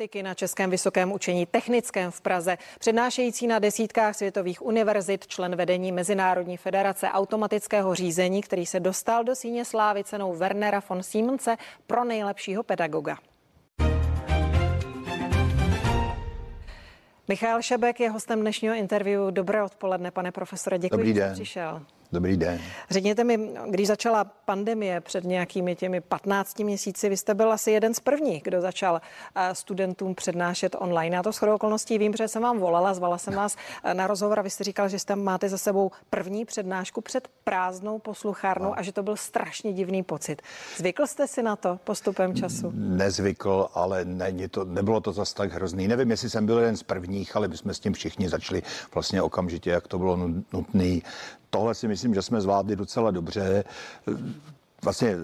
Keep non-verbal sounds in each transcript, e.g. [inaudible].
praktiky na Českém vysokém učení technickém v Praze, přednášející na desítkách světových univerzit, člen vedení Mezinárodní federace automatického řízení, který se dostal do síně slávy cenou Wernera von Siemense pro nejlepšího pedagoga. Michal Šebek je hostem dnešního interview. Dobré odpoledne, pane profesore, děkuji, Dobrý že jste přišel. Dobrý den. Řekněte mi, když začala pandemie před nějakými těmi 15 měsíci, vy jste byl asi jeden z prvních, kdo začal eh, studentům přednášet online. Já to shodou okolností vím, protože jsem vám volala, zvala jsem vás eh, na rozhovor a vy jste říkal, že jste máte za sebou první přednášku před prázdnou posluchárnou no. a že to byl strašně divný pocit. Zvykl jste si na to postupem času? Nezvykl, ale není to, nebylo to zas tak hrozný. Nevím, jestli jsem byl jeden z prvních, ale my jsme s tím všichni začali vlastně okamžitě, jak to bylo nutné. Tohle si myslím, že jsme zvládli docela dobře. Vlastně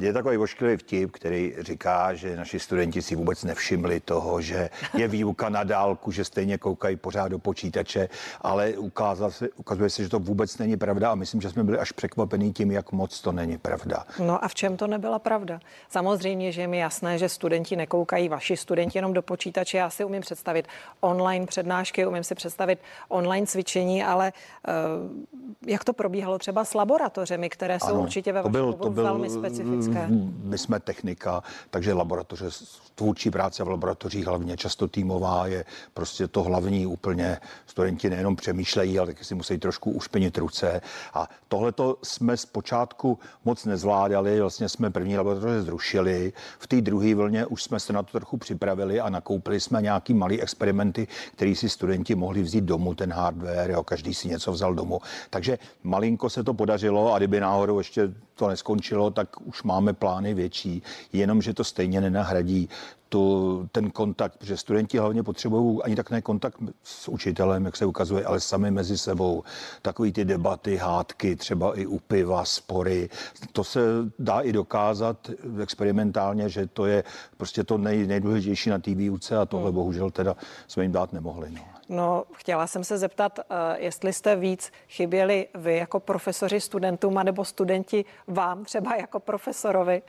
je takový ošklivý vtip, který říká, že naši studenti si vůbec nevšimli toho, že je výuka na dálku, že stejně koukají pořád do počítače, ale ukázal se, ukazuje se, že to vůbec není pravda a myslím, že jsme byli až překvapení tím, jak moc to není pravda. No a v čem to nebyla pravda? Samozřejmě, že je mi jasné, že studenti nekoukají, vaši studenti jenom do počítače. Já si umím představit online přednášky, umím si představit online cvičení, ale uh, jak to probíhalo třeba s laboratořemi, které jsou ano, určitě ve vašem to byl, to byl, velmi specifické? Specifické? My jsme technika, takže laboratoře, tvůrčí práce v laboratořích, hlavně často týmová, je prostě to hlavní úplně. Studenti nejenom přemýšlejí, ale taky si musí trošku ušpinit ruce. A tohle to jsme zpočátku moc nezvládali, vlastně jsme první laboratoře zrušili. V té druhé vlně už jsme se na to trochu připravili a nakoupili jsme nějaký malý experimenty, který si studenti mohli vzít domů, ten hardware, jo, každý si něco vzal domů. Takže malinko se to podařilo a kdyby náhodou ještě to neskončilo, tak už máme plány větší, jenomže to stejně nenahradí tu, ten kontakt, protože studenti hlavně potřebují ani tak ne kontakt s učitelem, jak se ukazuje, ale sami mezi sebou. Takový ty debaty, hádky, třeba i u piva, spory. To se dá i dokázat experimentálně, že to je prostě to nej, nejdůležitější na té výuce a tohle hmm. bohužel teda jsme jim dát nemohli. No. No, chtěla jsem se zeptat, eh, jestli jste víc chyběli vy jako profesoři studentům, anebo studenti vám třeba jako profesorovi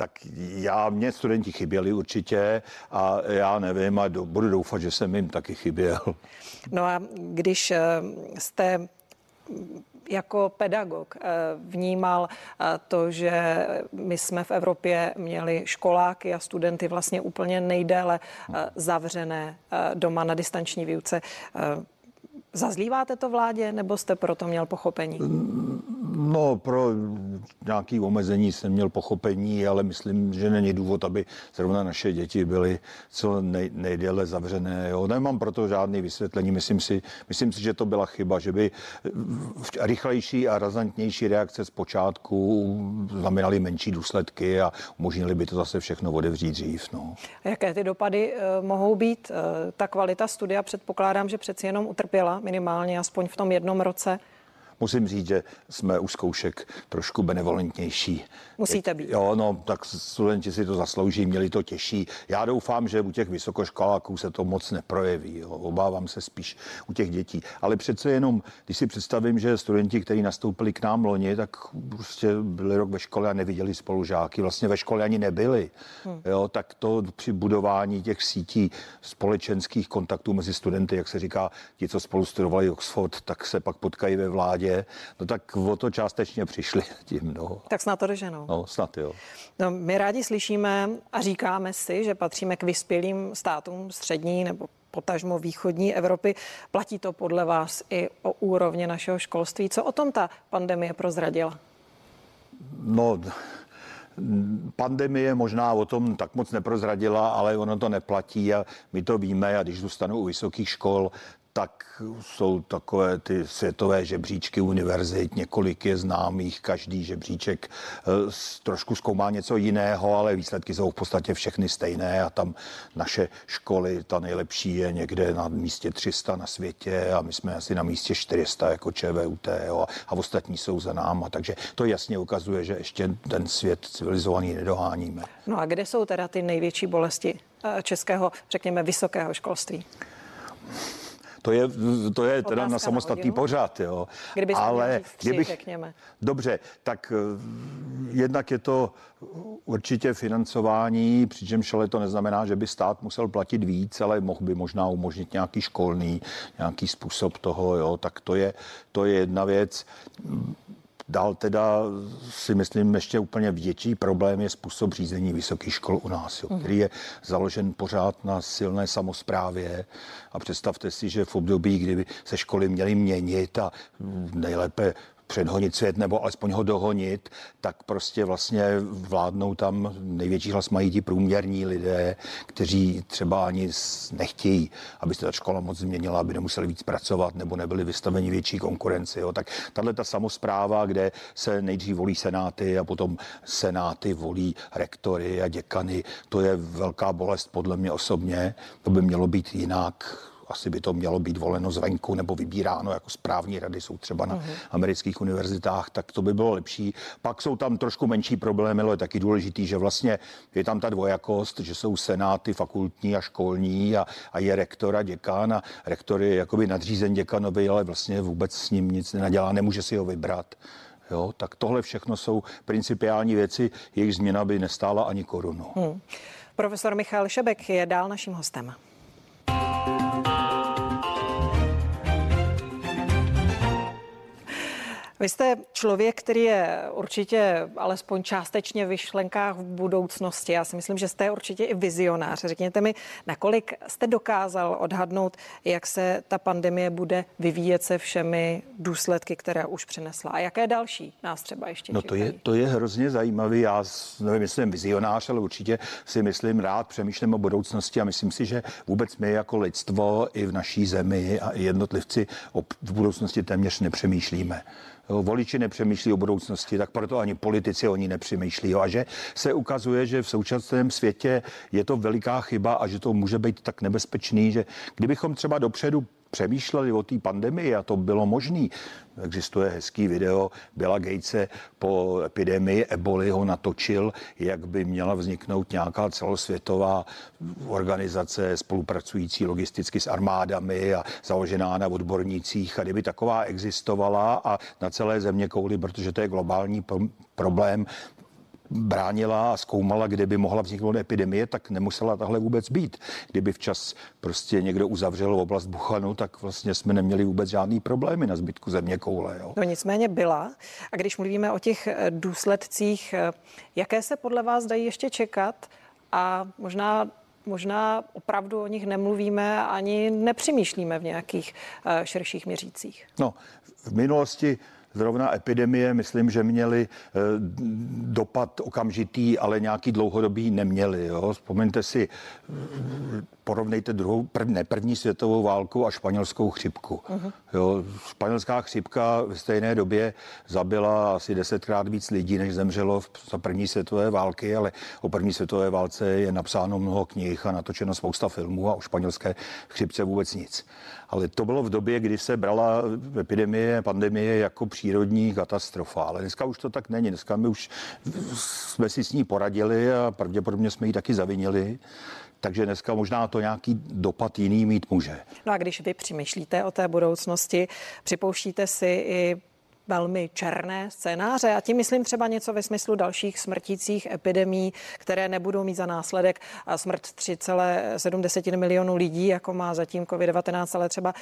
tak já, mě studenti chyběli určitě a já nevím a do, budu doufat, že jsem jim taky chyběl. No a když eh, jste jako pedagog eh, vnímal eh, to, že my jsme v Evropě měli školáky a studenty vlastně úplně nejdéle zavřené doma na distanční výuce. Zazlíváte to vládě, nebo jste proto měl pochopení? No, pro nějaké omezení jsem měl pochopení, ale myslím, že není důvod, aby zrovna naše děti byly co nej, nejdéle zavřené. Jo. Nemám proto žádné vysvětlení. Myslím si, myslím si, že to byla chyba, že by rychlejší a razantnější reakce z počátku znamenaly menší důsledky a umožnili by to zase všechno odevřít dřív. No. A jaké ty dopady uh, mohou být? Uh, ta kvalita studia předpokládám, že přeci jenom utrpěla minimálně aspoň v tom jednom roce musím říct, že jsme u zkoušek trošku benevolentnější. Musíte být. Jo, no, tak studenti si to zaslouží, měli to těžší. Já doufám, že u těch vysokoškoláků se to moc neprojeví. Jo. Obávám se spíš u těch dětí. Ale přece jenom, když si představím, že studenti, kteří nastoupili k nám loni, tak prostě byli rok ve škole a neviděli spolužáky. Vlastně ve škole ani nebyli. Hmm. Jo, tak to při budování těch sítí společenských kontaktů mezi studenty, jak se říká, ti, co spolu studovali Oxford, tak se pak potkají ve vládě je, no tak o to částečně přišli [laughs] tím. No. Tak snad to doženou. No, snad jo. No, my rádi slyšíme a říkáme si, že patříme k vyspělým státům střední nebo potažmo východní Evropy. Platí to podle vás i o úrovně našeho školství. Co o tom ta pandemie prozradila? No, pandemie možná o tom tak moc neprozradila, ale ono to neplatí a my to víme a když zůstanu u vysokých škol, tak jsou takové ty světové žebříčky univerzit, několik je známých, každý žebříček eh, trošku zkoumá něco jiného, ale výsledky jsou v podstatě všechny stejné a tam naše školy, ta nejlepší je někde na místě 300 na světě a my jsme asi na místě 400 jako ČVUT jo, a ostatní jsou za náma, takže to jasně ukazuje, že ještě ten svět civilizovaný nedoháníme. No a kde jsou teda ty největší bolesti eh, českého, řekněme, vysokého školství? To je, to je teda na samostatný na pořád, jo. Kdyby Ale tři, kdybych, řekněme. Dobře, tak eh, jednak je to určitě financování, přičemž ale to neznamená, že by stát musel platit víc, ale mohl by možná umožnit nějaký školný, nějaký způsob toho, jo, tak to je, to je jedna věc. Dál teda si myslím ještě úplně větší problém je způsob řízení vysokých škol u nás, jo, který je založen pořád na silné samozprávě. A představte si, že v období, kdyby se školy měly měnit a nejlépe předhonit svět nebo alespoň ho dohonit, tak prostě vlastně vládnou tam, největší hlas mají ti průměrní lidé, kteří třeba ani nechtějí, aby se ta škola moc změnila, aby nemuseli víc pracovat nebo nebyli vystaveni větší konkurenci. Jo. Tak tahle ta samozpráva, kde se nejdřív volí senáty a potom senáty volí rektory a děkany, to je velká bolest podle mě osobně. To by mělo být jinak asi by to mělo být voleno zvenku nebo vybíráno jako správní rady jsou třeba na uh-huh. amerických univerzitách, tak to by bylo lepší. Pak jsou tam trošku menší problémy, ale je taky důležitý, že vlastně je tam ta dvojakost, že jsou senáty fakultní a školní a, a je rektor a děkan a rektor je jakoby nadřízen děkanovi, ale vlastně vůbec s ním nic nenadělá, nemůže si ho vybrat. Jo, tak tohle všechno jsou principiální věci, jejich změna by nestála ani korunu. Hmm. Profesor Michal Šebek je dál naším hostem. Vy jste člověk, který je určitě alespoň částečně v šlenkách v budoucnosti. Já si myslím, že jste určitě i vizionář. Řekněte mi, nakolik jste dokázal odhadnout, jak se ta pandemie bude vyvíjet se všemi důsledky, které už přinesla. A jaké další nás třeba ještě No to je, to je hrozně zajímavý. Já nevím, jestli jsem vizionář, ale určitě si myslím rád, přemýšlím o budoucnosti a myslím si, že vůbec my jako lidstvo i v naší zemi a i jednotlivci o v budoucnosti téměř nepřemýšlíme voliči nepřemýšlí o budoucnosti, tak proto ani politici oni nepřemýšlí. A že se ukazuje, že v současném světě je to veliká chyba a že to může být tak nebezpečný, že kdybychom třeba dopředu přemýšleli o té pandemii a to bylo možné. Existuje hezký video Billa Gatese po epidemii eboli ho natočil, jak by měla vzniknout nějaká celosvětová organizace spolupracující logisticky s armádami a založená na odbornících. A kdyby taková existovala a na celé země kouli, protože to je globální problém, bránila a zkoumala, kde by mohla vzniknout epidemie, tak nemusela tahle vůbec být. Kdyby včas prostě někdo uzavřel oblast Buchanu, tak vlastně jsme neměli vůbec žádný problémy na zbytku země koule. Jo. No nicméně byla. A když mluvíme o těch eh, důsledcích, eh, jaké se podle vás dají ještě čekat? A možná možná opravdu o nich nemluvíme ani nepřemýšlíme v nějakých eh, širších měřících. No, v minulosti zrovna epidemie, myslím, že měli eh, dopad okamžitý, ale nějaký dlouhodobý neměli. Jo. Vzpomeňte si, porovnejte druhou, prv, ne, první světovou válku a španělskou chřipku. Uh-huh. Jo, španělská chřipka v stejné době zabila asi desetkrát víc lidí, než zemřelo v, za první světové války, ale o první světové válce je napsáno mnoho knih a natočeno spousta filmů a o španělské chřipce vůbec nic ale to bylo v době, kdy se brala epidemie, pandemie jako přírodní katastrofa. Ale dneska už to tak není. Dneska my už jsme si s ní poradili a pravděpodobně jsme ji taky zavinili. Takže dneska možná to nějaký dopad jiný mít může. No a když vy přemýšlíte o té budoucnosti, připouštíte si i velmi černé scénáře a tím myslím třeba něco ve smyslu dalších smrtících epidemí, které nebudou mít za následek smrt 3,7 milionů lidí, jako má zatím COVID-19, ale třeba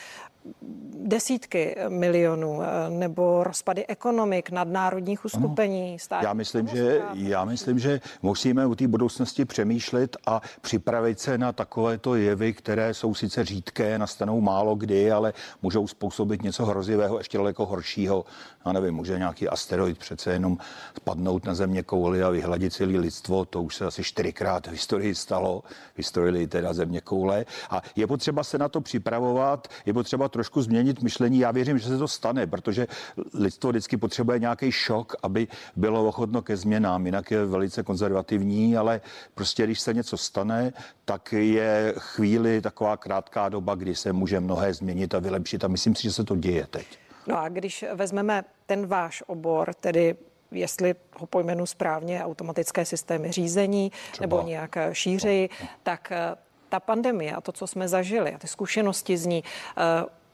desítky milionů nebo rozpady ekonomik, nadnárodních uskupení. Já myslím, že, já myslím, že musíme u té budoucnosti přemýšlet a připravit se na takovéto jevy, které jsou sice řídké, nastanou málo kdy, ale můžou způsobit něco hrozivého, ještě daleko horšího já nevím, může nějaký asteroid přece jenom spadnout na země kouli a vyhladit celý lidstvo, to už se asi čtyřikrát v historii stalo, v historii teda země koule. A je potřeba se na to připravovat, je potřeba trošku změnit myšlení, já věřím, že se to stane, protože lidstvo vždycky potřebuje nějaký šok, aby bylo ochotno ke změnám, jinak je velice konzervativní, ale prostě když se něco stane, tak je chvíli taková krátká doba, kdy se může mnohé změnit a vylepšit. A myslím si, že se to děje teď. No a když vezmeme ten váš obor, tedy jestli ho pojmenu správně, automatické systémy řízení Třeba. nebo nějak šířeji, no, no. tak eh, ta pandemie a to, co jsme zažili a ty zkušenosti z ní,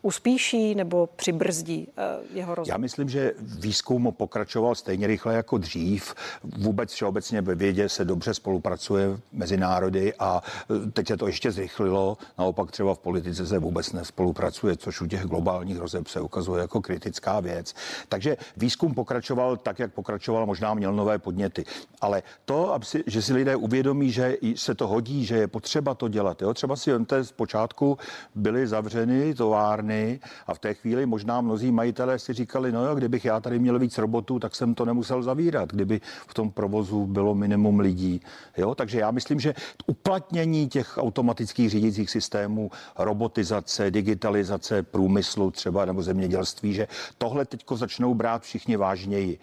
uspíší nebo přibrzdí eh, jeho rozvoj? Já myslím, že výzkum pokračoval stejně rychle jako dřív. Vůbec všeobecně ve vědě se dobře spolupracuje mezi národy a eh, teď se to ještě zrychlilo. Naopak třeba v politice se vůbec nespolupracuje, což u těch globálních hrozeb se ukazuje jako kritická věc. Takže výzkum pokračoval tak, jak pokračoval, možná měl nové podněty. Ale to, že si lidé uvědomí, že se to hodí, že je potřeba to dělat. Jo? Třeba si jen z počátku byly zavřeny továrny, ceny a v té chvíli možná mnozí majitelé si říkali, no jo, kdybych já tady měl víc robotů, tak jsem to nemusel zavírat, kdyby v tom provozu bylo minimum lidí. Jo? Takže já myslím, že uplatnění těch automatických řídících systémů, robotizace, digitalizace průmyslu třeba nebo zemědělství, že tohle teďko začnou brát všichni vážněji.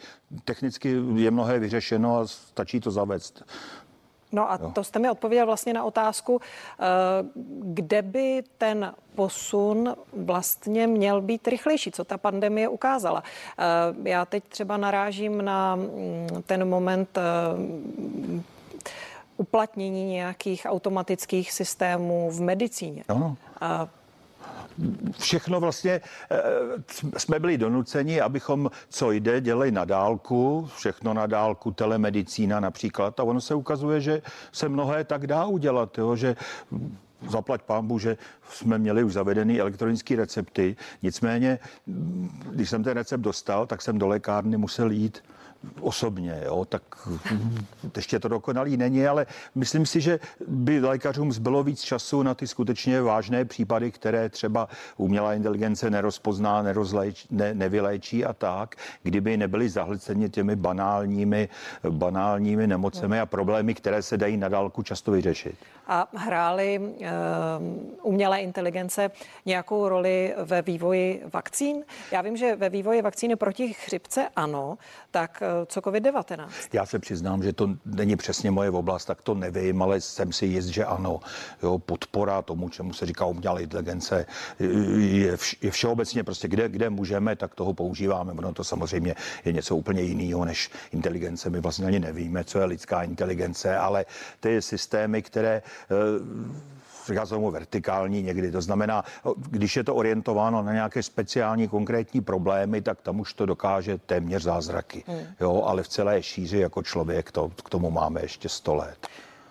Technicky je mnohé vyřešeno a stačí to zavést. No a jo. to jste mi odpověděl vlastně na otázku, eh, kde by ten posun vlastně měl být rychlejší, co ta pandemie ukázala. Eh, já teď třeba narážím na mm, ten moment eh, uplatnění nějakých automatických systémů v medicíně. Ano všechno vlastně eh, jsme byli donuceni, abychom, co jde, dělali na dálku, všechno na dálku, telemedicína například. A ono se ukazuje, že se mnohé tak dá udělat, jo, že zaplať pámbu, že jsme měli už zavedený elektronické recepty. Nicméně, když jsem ten recept dostal, tak jsem do lékárny musel jít osobně, jo, tak ještě to dokonalý není, ale myslím si, že by lékařům zbylo víc času na ty skutečně vážné případy, které třeba umělá inteligence nerozpozná, nerozléč, ne, nevyléčí a tak, kdyby nebyly zahlceni těmi banálními, banálními nemocemi a problémy, které se dají na dálku často vyřešit. A hrály uh, umělé inteligence nějakou roli ve vývoji vakcín? Já vím, že ve vývoji vakcíny proti chřipce ano, tak co COVID-19? Já se přiznám, že to není přesně moje oblast, tak to nevím, ale jsem si jist, že ano. Jo, podpora tomu, čemu se říká umělá inteligence, je, vš, je všeobecně prostě, kde, kde můžeme, tak toho používáme. Ono to samozřejmě je něco úplně jiného než inteligence. My vlastně ani nevíme, co je lidská inteligence, ale ty systémy, které říká se tomu vertikální někdy. To znamená, když je to orientováno na nějaké speciální konkrétní problémy, tak tam už to dokáže téměř zázraky. Hmm. Jo, ale v celé šíři jako člověk to, k tomu máme ještě 100 let.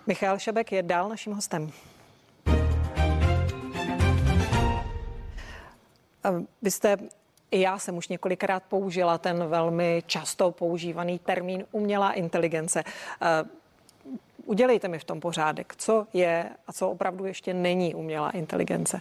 Michal Šebek je dál naším hostem. Vy jste i já jsem už několikrát použila ten velmi často používaný termín umělá inteligence. Udělejte mi v tom pořádek, co je a co opravdu ještě není umělá inteligence.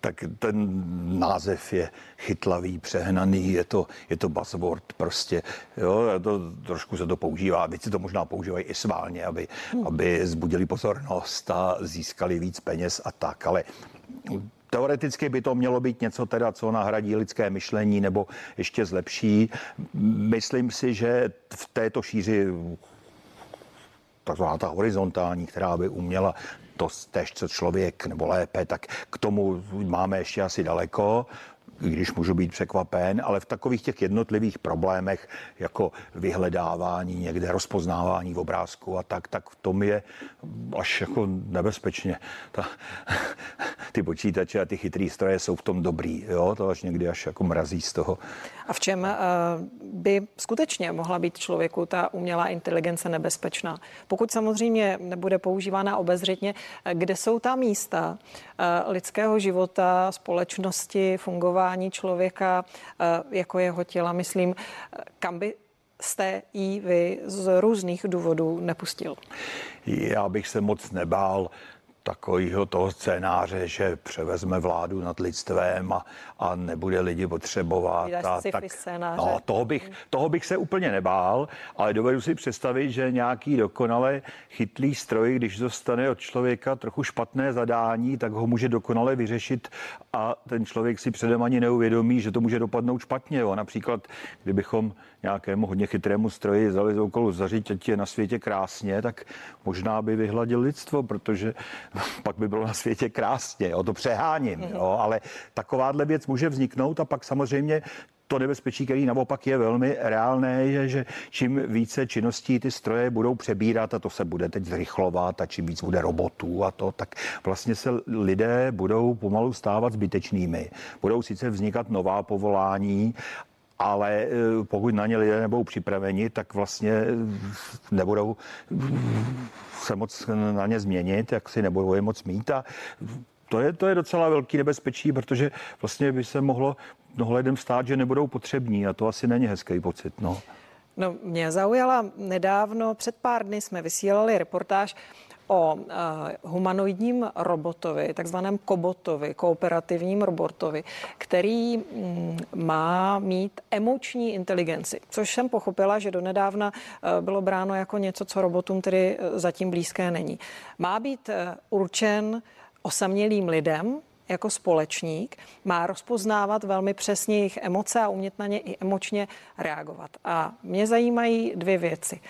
Tak ten název je chytlavý, přehnaný, je to, je to buzzword prostě, jo, to, trošku se to používá, věci to možná používají i sválně, aby, hmm. aby zbudili pozornost a získali víc peněz a tak, ale Teoreticky by to mělo být něco teda, co nahradí lidské myšlení nebo ještě zlepší. Myslím si, že v této šíři takzvaná ta horizontální, která by uměla to tež, co člověk, nebo lépe, tak k tomu máme ještě asi daleko když můžu být překvapen, ale v takových těch jednotlivých problémech, jako vyhledávání někde, rozpoznávání v obrázku a tak, tak v tom je až jako nebezpečně. Ta, ty počítače a ty chytrý stroje jsou v tom dobrý, jo, to až někdy až jako mrazí z toho. A v čem uh, by skutečně mohla být člověku ta umělá inteligence nebezpečná? Pokud samozřejmě nebude používána obezřetně, kde jsou ta místa uh, lidského života, společnosti, fungování člověka, uh, jako jeho těla, myslím, kam by jste jí vy z různých důvodů nepustil? Já bych se moc nebál takového toho scénáře, že převezme vládu nad lidstvem a, a nebude lidi potřebovat. A, tak, no, toho, bych, toho bych se úplně nebál, ale dovedu si představit, že nějaký dokonale chytlý stroj, když dostane od člověka trochu špatné zadání, tak ho může dokonale vyřešit a ten člověk si předem ani neuvědomí, že to může dopadnout špatně. Jo. Například, kdybychom nějakému hodně chytrému stroji vzali za úkolu zařít, ať je na světě krásně, tak možná by vyhladil lidstvo, protože [laughs] pak by bylo na světě krásně, o to přeháním, jo, ale takováhle věc může vzniknout a pak samozřejmě to nebezpečí, který naopak je velmi reálné, je, že čím více činností ty stroje budou přebírat a to se bude teď zrychlovat a čím víc bude robotů a to, tak vlastně se lidé budou pomalu stávat zbytečnými. Budou sice vznikat nová povolání, ale eh, pokud na ně lidé nebudou připraveni, tak vlastně eh, nebudou se moc na ně změnit, jak si nebudou je moc mít a to je, to je docela velký nebezpečí, protože vlastně by se mohlo mnoho lidem stát, že nebudou potřební a to asi není hezký pocit. No. No, mě zaujala nedávno, před pár dny jsme vysílali reportáž o uh, humanoidním robotovi, takzvaném kobotovi, kooperativním robotovi, který um, má mít emoční inteligenci, což jsem pochopila, že donedávna uh, bylo bráno jako něco, co robotům tedy uh, zatím blízké není. Má být určen osamělým lidem, jako společník má rozpoznávat velmi přesně jejich emoce a umět na ně i emočně reagovat. A mě zajímají dvě věci.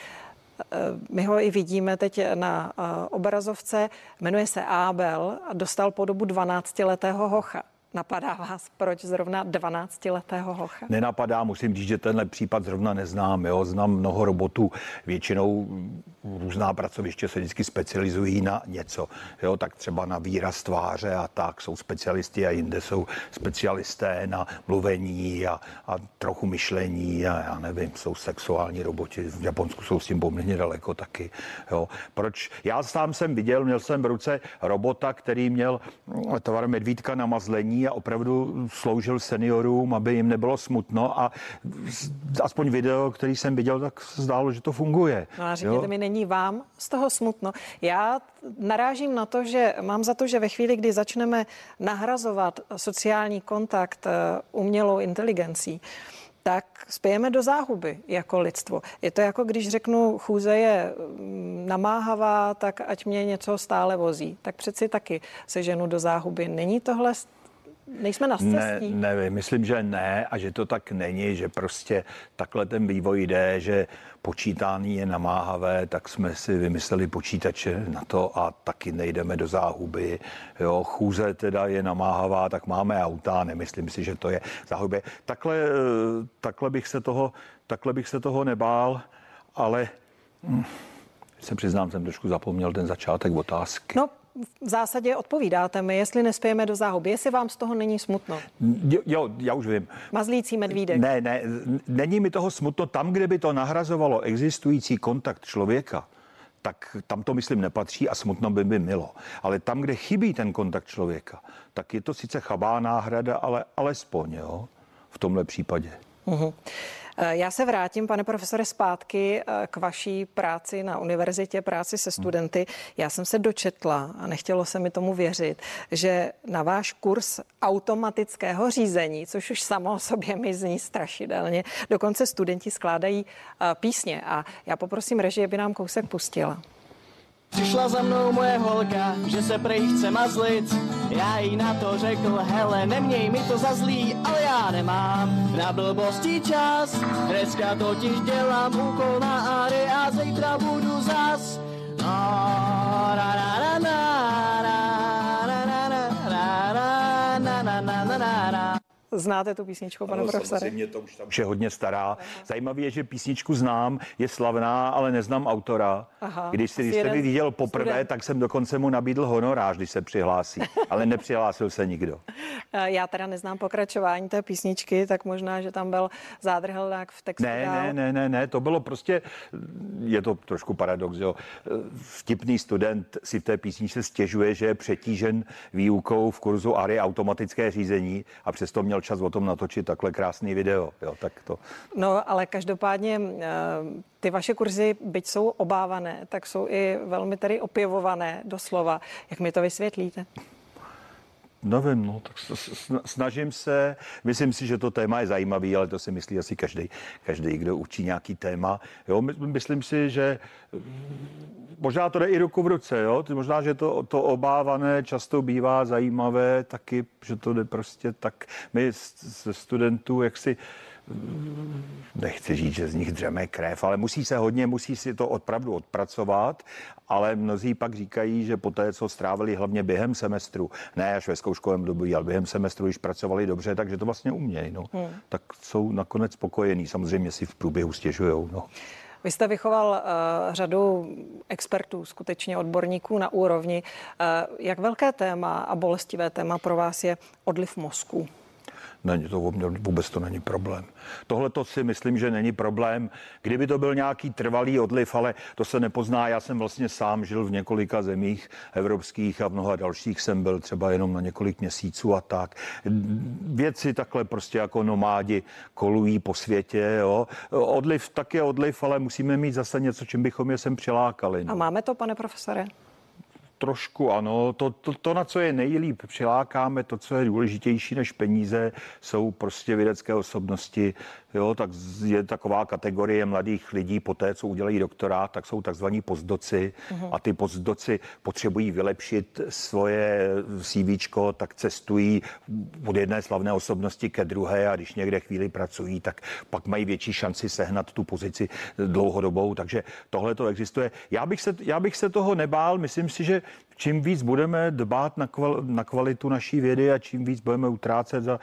Eh, my ho i vidíme teď na eh, obrazovce. Jmenuje se Abel a dostal podobu 12-letého hocha. Napadá vás, proč zrovna 12-letého hocha? Nenapadá, musím říct, že tenhle případ zrovna neznám. Jo. Znám mnoho robotů, většinou různá pracoviště se vždycky specializují na něco. Jo, tak třeba na výraz tváře a tak jsou specialisti a jinde jsou specialisté na mluvení a, a trochu myšlení a já nevím, jsou sexuální roboti. V Japonsku jsou s tím poměrně daleko taky. Jo. Proč? Já sám jsem viděl, měl jsem v ruce robota, který měl tvar medvídka na mazlení a opravdu sloužil seniorům, aby jim nebylo smutno a aspoň video, který jsem viděl, tak se zdálo, že to funguje. No a řekněte jo? mi, není vám z toho smutno? Já narážím na to, že mám za to, že ve chvíli, kdy začneme nahrazovat sociální kontakt eh, umělou inteligencí, tak spějeme do záhuby jako lidstvo. Je to jako když řeknu, chůze je mm, namáhavá, tak ať mě něco stále vozí. Tak přeci taky se ženu do záhuby. Není tohle Nejsme na cestí? Ne, nevím, myslím, že ne a že to tak není, že prostě takhle ten vývoj jde, že počítání je namáhavé, tak jsme si vymysleli počítače na to a taky nejdeme do záhuby. Jo, chůze teda je namáhavá, tak máme auta, nemyslím si, že to je záhuby. Takhle, takhle, bych, se toho, takhle bych se toho nebál, ale hm, se přiznám, jsem trošku zapomněl ten začátek otázky. No, v zásadě odpovídáte mi, jestli nespějeme do záhuby, jestli vám z toho není smutno. Jo, jo já už vím. Mazlící medvídek. Ne, ne, není mi toho smutno tam, kde by to nahrazovalo existující kontakt člověka tak tam to, myslím, nepatří a smutno by by milo. Ale tam, kde chybí ten kontakt člověka, tak je to sice chabá náhrada, ale alespoň, jo, v tomhle případě. Uh-huh. Eh, já se vrátím, pane profesore, zpátky eh, k vaší práci na univerzitě, práci se studenty. Já jsem se dočetla a nechtělo se mi tomu věřit, že na váš kurz automatického řízení, což už samo o sobě mi zní strašidelně, dokonce studenti skládají eh, písně a já poprosím režii, aby nám kousek pustila. Přišla za mnou moje holka, že se prej chce mazlit. Já jí na to řekl, hele, neměj mi to za zlý, ale já nemám na blbosti čas. Dneska totiž dělám úkol na Ary a zítra budu zas. No, Znáte tu písničku, pane ano, profesore? Samozřejmě to už, už je hodně stará. Zajímavé je, že písničku znám, je slavná, ale neznám autora. Aha, když jsi, když jste viděl poprvé, student. tak jsem dokonce mu nabídl honorář, když se přihlásí, ale nepřihlásil se nikdo. Já teda neznám pokračování té písničky, tak možná, že tam byl zádrhelák v textu. Ne, dál. ne, ne, ne, ne, to bylo prostě, je to trošku paradox, jo. Vtipný student si v té písničce stěžuje, že je přetížen výukou v kurzu ARI automatické řízení a přesto měl čas o tom natočit takhle krásný video. Jo, tak to. No, ale každopádně eh, ty vaše kurzy, byť jsou obávané, tak jsou i velmi tady opěvované doslova. Jak mi to vysvětlíte? Nevím, no, tak snažím se. Myslím si, že to téma je zajímavý, ale to si myslí asi každý, každý kdo učí nějaký téma. Jo, myslím si, že možná to jde i ruku v ruce, jo? možná, že to, to obávané často bývá zajímavé taky, že to jde prostě tak. My ze studentů, jak si nechci říct, že z nich dřeme krev, ale musí se hodně, musí si to opravdu odpracovat, ale mnozí pak říkají, že po té, co strávili hlavně během semestru, ne až ve zkouškovém době, ale během semestru již pracovali dobře, takže to vlastně umějí, no. Hmm. tak jsou nakonec spokojení. Samozřejmě si v průběhu stěžují. No. Vy jste vychoval uh, řadu expertů, skutečně odborníků na úrovni. Uh, jak velké téma a bolestivé téma pro vás je odliv mozku? Není to vůbec to není problém. Tohle to si myslím, že není problém. Kdyby to byl nějaký trvalý odliv, ale to se nepozná. Já jsem vlastně sám žil v několika zemích evropských a v mnoha dalších jsem byl třeba jenom na několik měsíců a tak. Věci takhle prostě jako nomádi kolují po světě. Jo. Odliv tak je odliv, ale musíme mít zase něco, čím bychom je sem přilákali. No. A máme to, pane profesore? Trošku ano. To, to, to, na co je nejlíp přilákáme, to, co je důležitější než peníze, jsou prostě vědecké osobnosti, jo, tak je taková kategorie mladých lidí po té, co udělají doktorát, tak jsou takzvaní pozdoci mm-hmm. a ty pozdoci potřebují vylepšit svoje CV, tak cestují od jedné slavné osobnosti ke druhé a když někde chvíli pracují, tak pak mají větší šanci sehnat tu pozici dlouhodobou, takže tohle to existuje. Já bych, se, já bych se toho nebál, myslím si, že čím víc budeme dbát na, kval, na kvalitu naší vědy a čím víc budeme utrácet za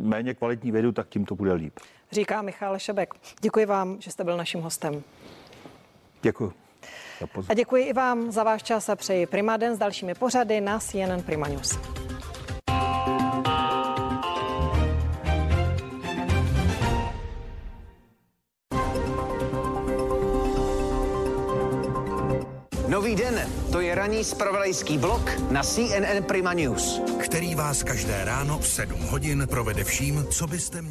méně kvalitní vědu, tak tím to bude líp říká Michal Šebek. Děkuji vám, že jste byl naším hostem. Děkuji. A děkuji i vám za váš čas a přeji Prima Den s dalšími pořady na CNN Prima News. Nový den, to je ranní spravodajský blok na CNN Prima News. Který vás každé ráno v 7 hodin provede vším, co byste měli.